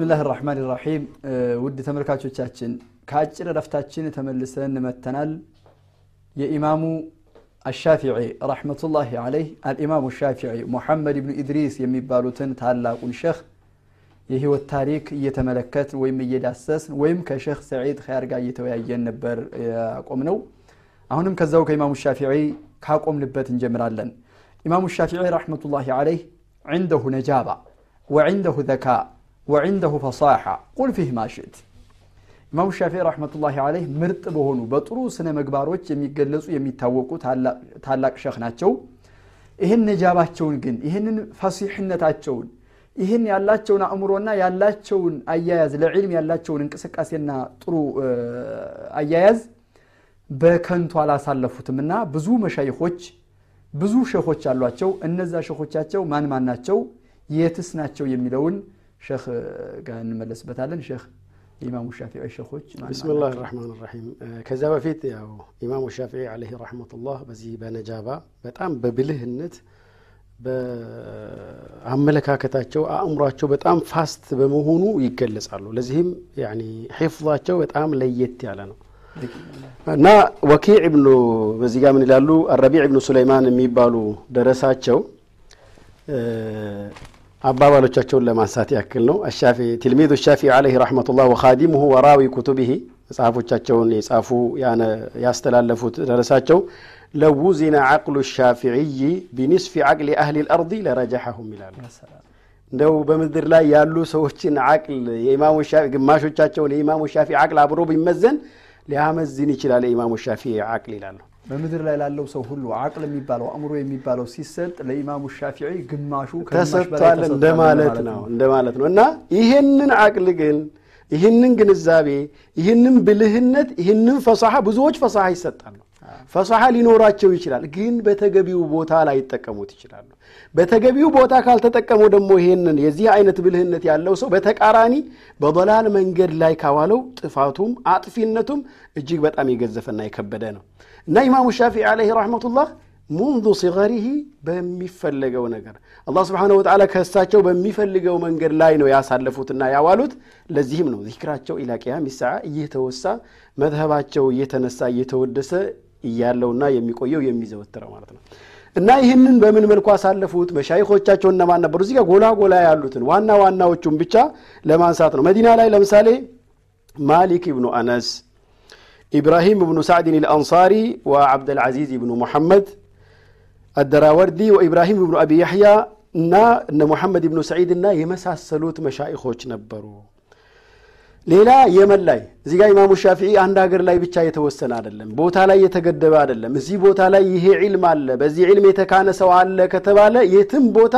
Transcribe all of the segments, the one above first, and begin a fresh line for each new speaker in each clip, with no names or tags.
ብስሚላህ ራሕማን ራሒም ውድ ተመልካቾቻችን ከአጭር ረፍታችን ተመልሰን መተናል የኢማሙ አሻፊዒ ረሕመቱላሂ አለይህ አልኢማሙ ሻፊዒ ሙሐመድ ብኑ ኢድሪስ የሚባሉትን ታላቁን ሸህ የህይወት ታሪክ እየተመለከትን ወይም እየዳሰስን ወይም ከሸህ ሰዒድ ኸያር ጋር እየተወያየን ነበር ያቆም ነው አሁንም ከዛው ከኢማሙ ሻፊዒ ካቆምንበት እንጀምራለን ኢማሙ ሻፊዒ ረሕመቱላሂ አለይህ ዐንደሁ ነጃባ ወዐንደሁ ዘካ ወዕንደሁ ፈሳሓ ቁል ፊህ ማሽት ኢማሙ ሻፊ ረሕመቱላሂ አለይህ ምርጥ በሆኑ በጥሩ ስነ ምግባሮች የሚገለጹ የሚታወቁ ታላቅ ሸህ ናቸው። ይህን ነጃባቸውን ግን ይህንን ፈሲሕነታቸውን ይህን ያላቸውን አእምሮና ያላቸውን አያያዝ ለዕልም ያላቸውን እንቅስቃሴና ጥሩ አያያዝ በከንቱ አላሳለፉትምና ብዙ መሻይኾች ብዙ ሸኾች አሏቸው። እነዛ ሸኾቻቸው ማን ማን ናቸው? የትስ ናቸው የሚለውን ሸህ ጋር እንመለስበታለን። ሸህ የኢማሙ ሻፊዒ ሸኾች
ብስምላህ ራሕማን ራሒም ከዛ በፊት ያው ኢማሙ ሻፊዒ ዓለይህ ረሕመቱላህ በዚህ በነጃባ በጣም በብልህነት በአመለካከታቸው አእምሯቸው በጣም ፋስት በመሆኑ ይገለጻሉ። ለዚህም ሒፍዛቸው በጣም ለየት ያለ ነው። እና ወኪዕ እብኑ በዚህ ጋር ምን ይላሉ? አረቢዕ እብኑ ሱለይማን የሚባሉ ደረሳቸው አባባሎቻቸውን ለማንሳት ያክል ነው። ትልሚዙ ሻፊ ዓለይህ ረሕመቱላህ ወኻዲሙሁ ወራዊ ኩቱቢሂ መጽሐፎቻቸውን የጻፉ ያስተላለፉት ደረሳቸው ለውዚነ ዓቅሉ ሻፊዕይ ቢኒስፊ ዓቅሊ አህሊ ልአርض ለረጃሐሁም ይላሉ። እንደው በምድር ላይ ያሉ ሰዎችን አቅል ግማሾቻቸውን የኢማሙ ሻፊ አቅል አብሮ ቢመዘን ሊያመዝን ይችላል የኢማሙ ሻፊ አቅል ይላሉ
በምድር ላይ ላለው ሰው ሁሉ አቅል የሚባለው አእምሮ የሚባለው ሲሰጥ ለኢማሙ ሻፊዒ ግማሹ
ተሰጥቷል እንደማለት ነው። እንደማለት ነው። እና ይህንን አቅል ግን ይህንን ግንዛቤ ይህንን ብልህነት ይህንን ፈሳሐ ብዙዎች ፈሳሐ ይሰጣሉ ፈሳሐ ሊኖራቸው ይችላል ግን በተገቢው ቦታ ላይ ይጠቀሙት ይችላሉ። በተገቢው ቦታ ካልተጠቀሙ ደግሞ ይሄንን የዚህ አይነት ብልህነት ያለው ሰው በተቃራኒ በበላል መንገድ ላይ ካዋለው ጥፋቱም አጥፊነቱም እጅግ በጣም የገዘፈና የከበደ ነው። እና ኢማሙ ሻፊዒ ዓለይህ ረሕመቱላህ ሙንዙ ሲገሪህ በሚፈለገው ነገር አላህ ስብሓነሁ ወተዓላ ከእሳቸው በሚፈልገው መንገድ ላይ ነው ያሳለፉትና ያዋሉት። ለዚህም ነው ዚክራቸው ኢላ ቂያም ሰዓ እየተወሳ መዝሀባቸው እየተነሳ እየተወደሰ እያለውና የሚቆየው የሚዘወትረው ማለት ነው። እና ይህንን በምን መልኩ አሳለፉት? መሻይኮቻቸው እነማን ነበሩ? እዚህ ጎላ ጎላ ያሉትን ዋና ዋናዎቹን ብቻ ለማንሳት ነው። መዲና ላይ ለምሳሌ ማሊክ ብኑ አነስ ኢብራሂም ብኑ ሳዕድን ልአንሳሪ ወዓብደልዓዚዝ ብኑ ሙሐመድ አደራወርዲ ወኢብራሂም ብኑ አቢ ያሕያ እና እነ ሙሐመድ ብኑ ሰዒድ እና የመሳሰሉት መሻይኾች ነበሩ ሌላ የመን ላይ እዚህ ጋር ኢማሙ ሻፊዒ አንድ ሀገር ላይ ብቻ የተወሰነ አይደለም ቦታ ላይ የተገደበ አይደለም። እዚህ ቦታ ላይ ይሄ ዒልም አለ በዚህ ዒልም የተካነ ሰው አለ ከተባለ የትም ቦታ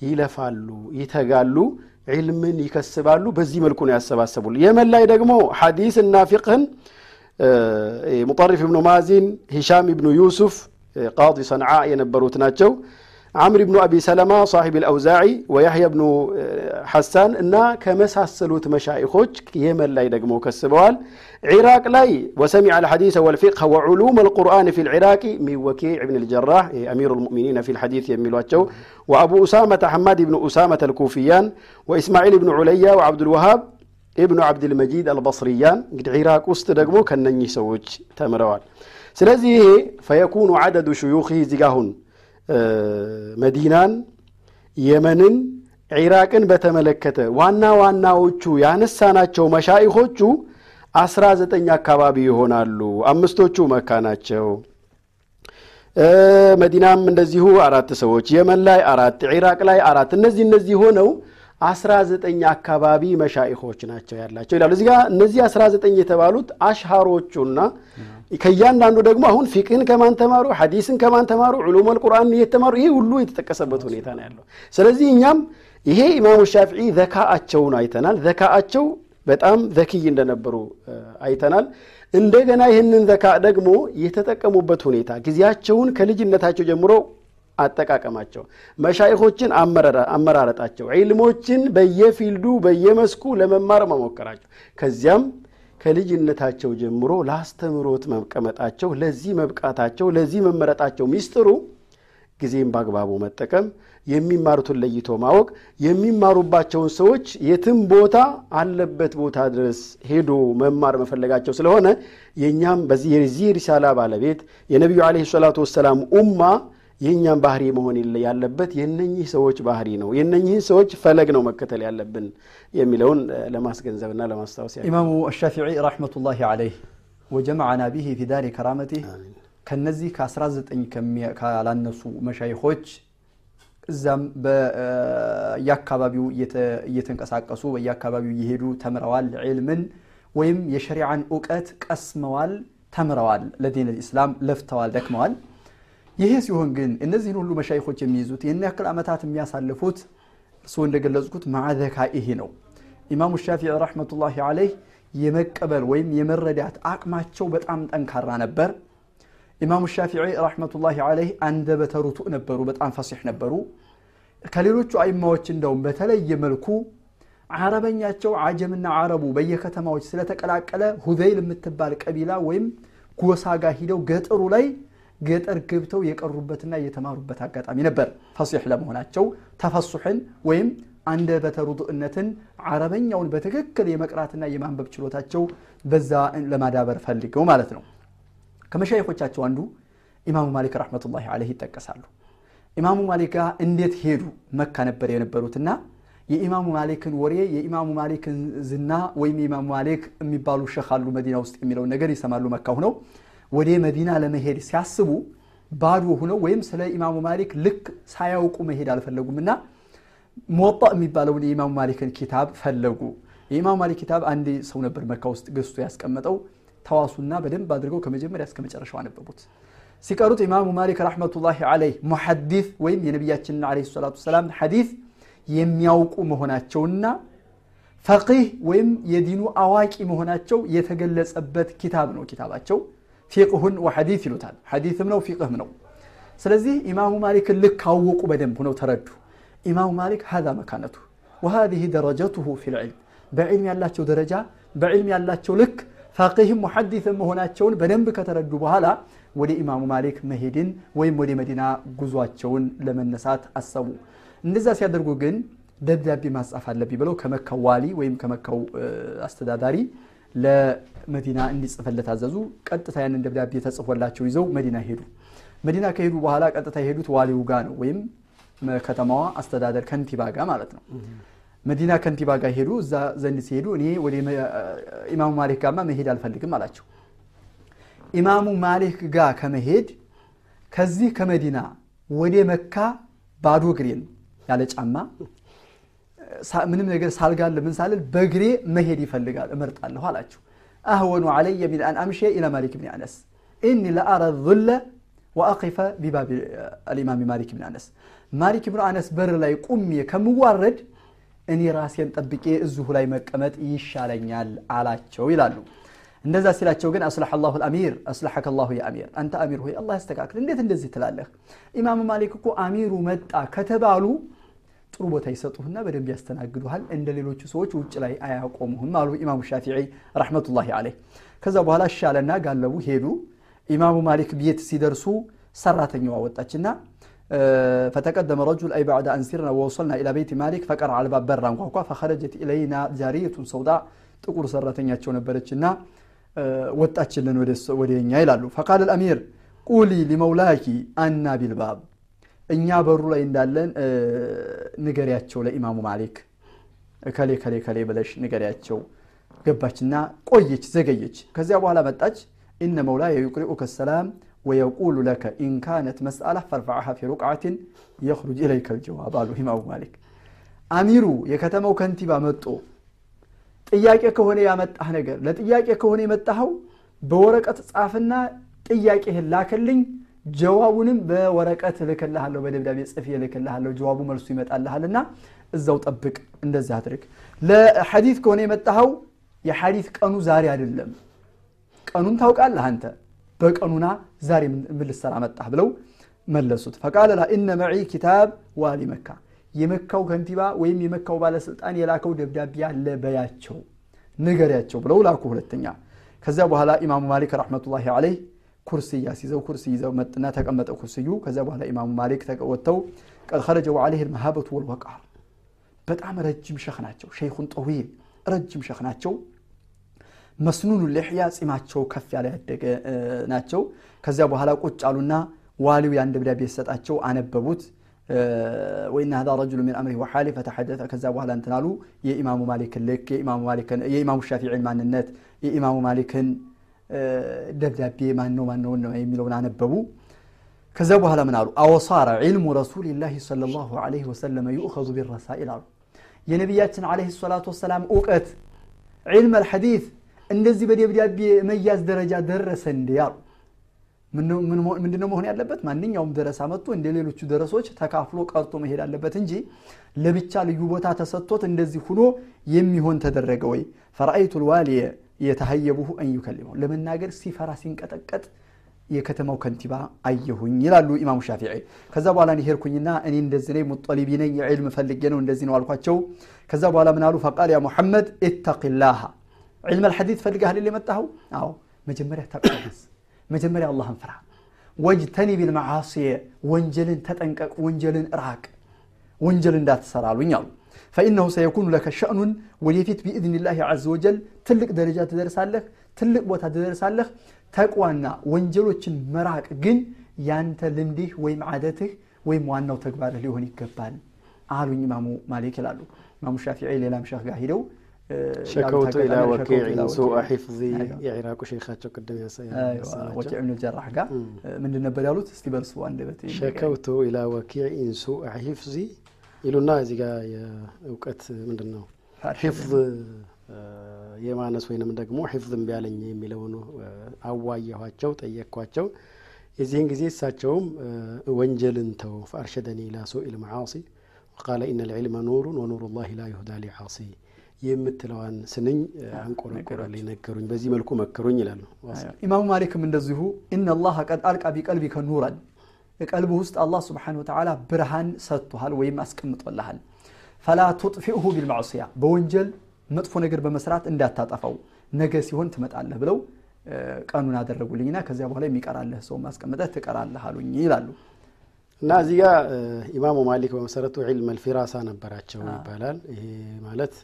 ይለፋሉ ይተጋሉ ዒልምን ይከስባሉ። በዚህ መልኩ ነው ያሰባሰቡል። የመን ላይ ደግሞ ሐዲስ እና ፊቅህን ሙጠሪፍ ብኑ ማዚን ሂሻም ብኑ ዩሱፍ ቃዲ ሰንዓ የነበሩት ናቸው عمرو بن أبي سلمة صاحب الأوزاعي ويحيى بن حسان ان كمساسلوت مشايخوش يمن لاي دغمو كسبوال عراق لاي وسمع الحديث والفقه وعلوم القران في العراق من وكيع بن الجراح امير المؤمنين في الحديث يميلواتشو وابو اسامه حماد بن اسامه الكوفيان واسماعيل بن عليا وعبد الوهاب ابن عبد المجيد البصريان قد عراق وسط دغمو كنني سوتش تمروال سلازي فيكون عدد شيوخه زيغاهون መዲናን የመንን ዒራቅን በተመለከተ ዋና ዋናዎቹ ያነሳናቸው መሻይኾቹ አስራ ዘጠኝ አካባቢ ይሆናሉ። አምስቶቹ መካ ናቸው። መዲናም እንደዚሁ አራት ሰዎች የመን ላይ አራት ዒራቅ ላይ አራት እነዚህ እነዚህ ሆነው አስራ ዘጠኝ አካባቢ መሻይኾች ናቸው ያላቸው ይላሉ። እዚህ ጋር እነዚህ አስራ ዘጠኝ የተባሉት አሽሃሮቹና ከእያንዳንዱ ደግሞ አሁን ፊቅህን ከማን ተማሩ? ሐዲስን ከማን ተማሩ? ዑሉም አልቁርአን የተማሩ ይህ ሁሉ የተጠቀሰበት ሁኔታ ነው ያለው። ስለዚህ እኛም ይሄ ኢማሙ ሻፊዒ ዘካአቸውን አይተናል። ዘካአቸው በጣም ዘኪይ እንደነበሩ አይተናል። እንደገና ይህንን ዘካ ደግሞ የተጠቀሙበት ሁኔታ ጊዜያቸውን ከልጅነታቸው ጀምሮ አጠቃቀማቸው መሻይኾችን አመራረጣቸው ዒልሞችን በየፊልዱ በየመስኩ ለመማር መሞከራቸው ከዚያም ከልጅነታቸው ጀምሮ ለአስተምሮት መቀመጣቸው ለዚህ መብቃታቸው ለዚህ መመረጣቸው ሚስጥሩ ጊዜም በአግባቡ መጠቀም፣ የሚማሩትን ለይቶ ማወቅ፣ የሚማሩባቸውን ሰዎች የትም ቦታ አለበት ቦታ ድረስ ሄዶ መማር መፈለጋቸው ስለሆነ የእኛም በዚህ የዚህ ሪሳላ ባለቤት የነቢዩ ዓለይሂ ሰላቱ ወሰላም ኡማ የእኛም ባህሪ መሆን ያለበት የነኚህ ሰዎች ባህሪ ነው። የነኚህን ሰዎች ፈለግ ነው መከተል ያለብን የሚለውን ለማስገንዘብና ለማስታወስ
ኢማሙ አሻፊዒ ረሕመቱላሂ ዓለይህ ወጀመዐና ቢሂ ፊ ዳሪ ከራመቲህ ከነዚህ ከ19 ካላነሱ መሻይኾች እዛም በየአካባቢው እየተንቀሳቀሱ በየአካባቢው እየሄዱ ተምረዋል። ዒልምን ወይም የሸሪዓን እውቀት ቀስመዋል፣ ተምረዋል። ለዲን ልእስላም ለፍተዋል፣ ደክመዋል። ይሄ ሲሆን ግን እነዚህን ሁሉ መሻይኾች የሚይዙት ይህን ያክል ዓመታት የሚያሳልፉት እርስዎ እንደገለጽኩት ማዕዘካኢህ ነው። ኢማሙ ሻፊዒ ረሕመቱላሂ ዓለይህ የመቀበል ወይም የመረዳት አቅማቸው በጣም ጠንካራ ነበር። ኢማሙ ሻፊዒ ረሕመቱላሂ ዓለይህ አንደበተ ርቱዕ ነበሩ፣ በጣም ፈሲሕ ነበሩ። ከሌሎቹ አይማዎች እንደውም በተለየ መልኩ አረበኛቸው አጀምና አረቡ በየከተማዎች ስለተቀላቀለ ሁዘይል የምትባል ቀቢላ ወይም ጎሳ ጋር ሂደው ገጠሩ ላይ ገጠር ገብተው የቀሩበትና የተማሩበት አጋጣሚ ነበር። ፈሲሕ ለመሆናቸው ተፈሱሕን ወይም አንደበተ ርቱዕነትን አረበኛውን በትክክል የመቅራትና የማንበብ ችሎታቸው በዛ ለማዳበር ፈልገው ማለት ነው። ከመሻይኮቻቸው አንዱ ኢማሙ ማሊክ ረሕመቱላሂ ዓለይህ ይጠቀሳሉ። ኢማሙ ማሊክ ጋር እንዴት ሄዱ? መካ ነበር የነበሩትና የኢማሙ ማሊክን ወሬ የኢማሙ ማሊክን ዝና ወይም የኢማሙ ማሊክ የሚባሉ ሸኽ አሉ መዲና ውስጥ የሚለውን ነገር ይሰማሉ። መካ ሁነው ወደ መዲና ለመሄድ ሲያስቡ ባዶ ሁነው ወይም ስለ ኢማሙ ማሊክ ልክ ሳያውቁ መሄድ አልፈለጉምና ሞጣ የሚባለውን የኢማሙ ማሊክን ኪታብ ፈለጉ። የኢማሙ ማሊክ ኪታብ አንድ ሰው ነበር መካ ውስጥ ገዝቶ ያስቀመጠው። ተዋሱና በደንብ አድርገው ከመጀመሪያ እስከ መጨረሻው አነበቡት። ሲቀሩት ኢማሙ ማሊክ ረሕመቱላሂ ዓለይህ ሙሐዲስ ወይም የነቢያችንን ዓለይሂ ሰላቱ ወሰላም ሐዲስ የሚያውቁ መሆናቸውና ፈቂህ ወይም የዲኑ አዋቂ መሆናቸው የተገለጸበት ኪታብ ነው። ኪታባቸው ፊቅሁን ወሐዲስ ይሉታል። ሐዲስም ነው ፊቅህም ነው። ስለዚህ ኢማሙ ማሊክን ልክ ካወቁ በደንብ ሆነው ተረዱ። ኢማሙ ማሊክ هذا مكانته وهذه درجته في العلم በዕልም ያላቸው ደረጃ በዕልም ያላቸው ልክ ፈቂህም ሙሐዲስም መሆናቸውን በደንብ ከተረዱ በኋላ ወደ ኢማሙ ማሊክ መሄድን ወይም ወደ መዲና ጉዟቸውን ለመነሳት አሰቡ። እንደዛ ሲያደርጉ ግን ደብዳቤ ማጻፍ አለብኝ ብለው ከመካው ዋሊ ወይም ከመካው አስተዳዳሪ ለመዲና እንዲጽፍለት አዘዙ። ቀጥታ ያንን ደብዳቤ ተጽፎላቸው ይዘው መዲና ሄዱ። መዲና ከሄዱ በኋላ ቀጥታ የሄዱት ዋሊው ጋ ነው ወይም ከተማዋ አስተዳደር ከንቲባ ጋ ማለት ነው። መዲና ከንቲባ ጋር ሄዱ። እዛ ዘንድ ሲሄዱ እኔ ወደ ኢማሙ ማሊክ ጋማ መሄድ አልፈልግም አላቸው። ኢማሙ ማሊክ ጋር ከመሄድ ከዚህ ከመዲና ወደ መካ ባዶ እግሬን ያለ ጫማ ምንም ነገር ሳልጋል ምን ሳልል በእግሬ መሄድ ይፈልጋል እመርጣለሁ አላቸው። አህወኑ ዓለየ ሚን አን አምሼ ኢላ ማሊክ ብን አነስ ኢኒ ለአረ ዙለ ወአቂፈ ቢባቢ አልኢማም ማሊክ ብን አነስ ማሊክ ብን አነስ በር ላይ ቁሜ ከምዋረድ እኔ ራሴን ጠብቄ እዚሁ ላይ መቀመጥ ይሻለኛል አላቸው ይላሉ። እንደዛ ሲላቸው ግን አስላሐ ላሁ ልአሚር አስላሐከ ላሁ የአሚር አንተ አሚር ሆይ አላህ ያስተካክል። እንዴት እንደዚህ ትላለህ? ኢማም ማሊክ እኮ አሚሩ መጣ ከተባሉ ጥሩ ቦታ ይሰጡህና በደንብ ያስተናግዱሃል። እንደ ሌሎቹ ሰዎች ውጭ ላይ አያቆሙህም አሉ ኢማሙ ሻፊዒ ረሕመቱላሂ ዓለይህ። ከዛ በኋላ እሻለና ጋለቡ ሄዱ። ኢማሙ ማሊክ ቤት ሲደርሱ ሰራተኛዋ ወጣችና ፈተቀደመ ረጁል አይ ባዕደ አንሲርና ወወሰልና ኢላ ቤት ማሊክ ፈቀር አልባብ በር አንኳኳ ፈኸረጀት ኢለይና ጃሪየቱን ሰውዳ ጥቁር ሰራተኛቸው ነበረችና ወጣችልን ወደ እኛ ይላሉ። ፈቃል አልአሚር ቁሊ ሊመውላኪ አና ቢልባብ እኛ በሩ ላይ እንዳለን ንገሪያቸው ለኢማሙ ማሊክ ከሌ ከሌ ከሌ ብለሽ ንገሪያቸው። ገባችና ቆየች፣ ዘገየች። ከዚያ በኋላ መጣች። إن مولاي يقرئك السلام ويقول لك إن كانت مسألة فارفعها في رقعة يخرج إليك الجواب አሉ ኢማሙ ማሊክ። አሚሩ የከተማው ከንቲባ መጦ ጥያቄ ከሆነ ያመጣህ ነገር ለጥያቄ ከሆነ የመጣኸው በወረቀት ጻፍና ጥያቄህን ላክልኝ፣ ጀዋቡንም በወረቀት እልክልሃለሁ፣ በደብዳቤ ጽፌ እልክልሃለሁ፣ ጀዋቡ መልሱ ይመጣልሃልና እዛው ጠብቅ፣ እንደዚህ አድርግ። ለሐዲት ከሆነ የመጣኸው የሐዲት ቀኑ ዛሬ አይደለም፣ ቀኑን ታውቃለህ አንተ በቀኑና ዛሬ ምን መጣህ ብለው መለሱት። فقال لا إن معي كتاب والي مكة የመካው ከንቲባ ወይም የመካው ባለስልጣን የላከው ደብዳቤ ያለ በያቸው ንገሪያቸው ብለው ላኩ። ሁለተኛ ከዚያ በኋላ ኢማሙ ማሊክ رحمة الله عليه ኩርሲ ያስይዘው ኩርሲ ይዘው መጥና ተቀመጠ ኩርስዩ ከዚያ በኋላ ኢማሙ ማሊክ ወጥተው ቀድ ኸረጀ ወዓለይህ ልመሃበቱ ወልወቃር በጣም ረጅም ሸህ ናቸው። ሸይኹን ጠዊል ረጅም ሸህ ናቸው። መስኑኑ ልሕያ ጺማቸው ከፍ ያለ ያደገ ናቸው። ከዚያ በኋላ ቁጭ አሉና ዋሊው ያን ደብዳቤ ሲሰጣቸው አነበቡት። ወኢነ ሀዛ ረጅሉ ምን አምሪህ ወሓሊ ፈተሐደተ ከዛ በኋላ እንትን አሉ። የኢማሙ ማሊክን ልክ የኢማሙ ሻፊዒን ማንነት የኢማሙ ማሊክን ደብዳቤ ማነው ማነው የሚለውን አነበቡ ከዛ በኋላ ምን አሉ አወሳረ ዒልሙ ረሱልላህ ሰለላሁ ዐለይሂ ወሰለም ዩእኸዙ ቢረሳኢል አሉ የነቢያችን ዐለይሂ ሰላቱ ወሰላም እውቀት ዒልም አልሐዲት እንደዚህ በደብዳቤ መያዝ ደረጃ ደረሰ እንዴ አሉ ምንድነው መሆን ያለበት ማንኛውም ደረሳ መጥቶ እንደ ሌሎቹ ደረሶች ተካፍሎ ቀርቶ መሄድ አለበት እንጂ ለብቻ ልዩ ቦታ ተሰጥቶት እንደዚህ ሁኖ የሚሆን ተደረገ ወይ ፈረአይቱ ልዋልየ የተሀየቡሁ አን ዩከሊመው ለመናገር ሲፈራ ሲንቀጠቀጥ የከተማው ከንቲባ አየሁኝ ይላሉ ኢማሙ ሻፊዒ ከዛ በኋላ እኔ ሄድኩኝና እኔ እንደዚህ ነኝ ሙጠሊቢ ነኝ የዕልም ፈልጌ ነው እንደዚህ ነው አልኳቸው ከዛ በኋላ ምን አሉ ፈቃል ያ ሙሐመድ ኢተቂላሃ ዕልም አልሐዲት ፈልገህ የመጣኸው አዎ መጀመሪያ ተቀበዝ መጀመሪያ አላህን ፍራ ወጅተኒ ቢልመዓሲየ ወንጀልን ተጠንቀቅ ወንጀልን ራቅ ወንጀል እንዳትሰራ አሉኝ አሉ ፈኢነሁ ሰየኩኑ ለከ ሸእኑን ወደፊት ቢኢዝኒላህ ዐዘ ወጀል ትልቅ ደረጃ ትደርሳለህ ትልቅ ቦታ ትደርሳለህ ተቅዋና ወንጀሎችን መራቅ ግን ያንተ ልምድህ ወይም ዓደትህ ወይም ዋናው ተግባርህ ሊሆን ይገባል አሉኝ ኢማሙ ማሊክ ይላሉ ኢማሙ ሻፊዒ ሌላም ሸህ ጋር ሂደው
ሸከውቱ ኢላ ወኪዕን ሱአ ሒፍዚ የኢራቁ ሼኻቸው ቅድም
ወኪዕ ብን ጀራሕ ጋር ምንድን ነበር ያሉት እስቲ በርሱ አንደበት
ሸከውቱ ኢላ ወኪዕን ሱአ ሒፍዚ ይሉና እዚህ ጋር የእውቀት ምንድን ነው ሒፍዝ የማነስ ወይንም ደግሞ ሒፍዝ እምቢ አለኝ የሚለውን አዋየኋቸው ጠየቅኳቸው። የዚህን ጊዜ እሳቸውም ወንጀልን ተው ፈአርሸደኒ ኢላ ሱኢል መዓሲ ወቃለ ኢነ ልዕልመ ኑሩን ወኑሩ ላህ ላ ዩህዳ ሊዓሲ የምትለዋን ስንኝ አንቆረቆረልኝ ነገሩኝ በዚህ መልኩ መከሩኝ ይላሉ።
ኢማሙ ማሊክም እንደዚሁ ኢነ ላህ ቀድ አልቃ ቢቀልቢከ ኑረን ቀልብ ውስጥ አላህ ስብሓን ወተዓላ ብርሃን ሰጥቶሃል ወይም አስቀምጦልሃል። ፈላ ቱጥፊእሁ ቢልማዕስያ በወንጀል መጥፎ ነገር በመስራት እንዳታጠፋው ነገ ሲሆን ትመጣለህ ብለው ቀኑን አደረጉልኝና ከዚያ በኋላ የሚቀራለህ ሰው ማስቀምጠህ ትቀራለህ አሉኝ ይላሉ።
እና እዚህ ጋር ኢማሙ ማሊክ በመሰረቱ ዒልም አልፊራሳ ነበራቸው ይባላል። ይሄ ማለት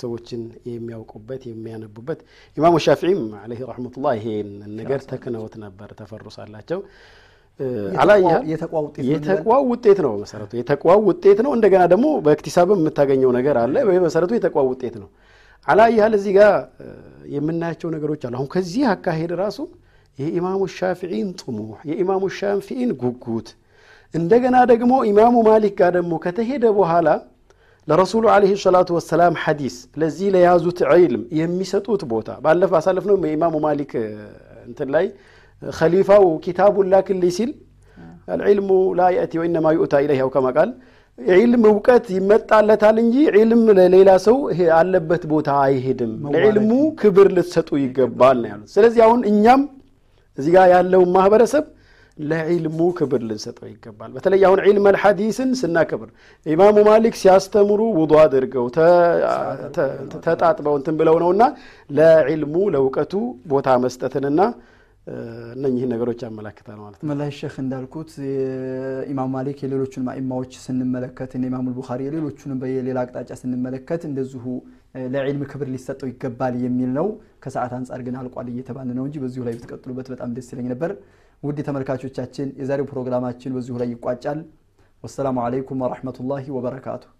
ሰዎችን የሚያውቁበት የሚያነቡበት። ኢማሙ ሻፊዒም አለይህ ረሕመቱላህ ይሄን ነገር ተክነውት ነበር ተፈሩሳላቸው የተቋው ውጤት ነው በመሰረቱ የተቋው ውጤት ነው እንደገና ደግሞ በእክቲሳብም የምታገኘው ነገር አለ። በመሰረቱ የተቋው ውጤት ነው። አላ ያህል እዚህ ጋር የምናያቸው ነገሮች አሉ። አሁን ከዚህ አካሄድ ራሱ የኢማሙ ሻፊዒን ጥሙሕ የኢማሙ ሻፊዒን ጉጉት እንደገና ደግሞ ኢማሙ ማሊክ ጋር ደግሞ ከተሄደ በኋላ ለረሱሉ አለይሂ ሰላቱ ወሰላም ሐዲስ ለዚህ ለያዙት ዒልም የሚሰጡት ቦታ ባለፈ አሳለፍ ነው የኢማሙ ማሊክ እንትን ላይ ከሊፋው ኪታቡን ላክልኝ ሲል አልዕልሙ ላ የእቲ ወኢነማ ዩእታ ኢለይህ ያው ከማ ቃል ዒልም እውቀት ይመጣለታል እንጂ ዒልም ለሌላ ሰው አለበት ቦታ አይሄድም። ለዕልሙ ክብር ልትሰጡ ይገባል ነው ያሉት። ስለዚህ አሁን እኛም እዚህ ጋር ያለውን ማህበረሰብ ለዒልሙ ክብር ልንሰጠው ይገባል። በተለይ አሁን ዒልም አልሐዲስን ስናከብር ኢማሙ ማሊክ ሲያስተምሩ ውዱ አድርገው ተጣጥበው እንትን ብለው ነውና ለዒልሙ ለእውቀቱ ቦታ መስጠትንና እነኚህን ነገሮች ያመላክታል ማለት ነው።
መላይ ሼክ እንዳልኩት ኢማም ማሊክ የሌሎቹን ማኢማዎች ስንመለከት ኢማሙ ቡኻሪ የሌሎቹንም በሌላ አቅጣጫ ስንመለከት እንደዚሁ ለዒልም ክብር ሊሰጠው ይገባል የሚል ነው። ከሰዓት አንጻር ግን አልቋል እየተባለ ነው እንጂ በዚሁ ላይ ብትቀጥሉበት በጣም ደስ ይለኝ ነበር። ውድ ተመልካቾቻችን የዛሬው ፕሮግራማችን በዚሁ ላይ ይቋጫል። ወሰላሙ አለይኩም ወረሕመቱላሂ ወበረካቱሁ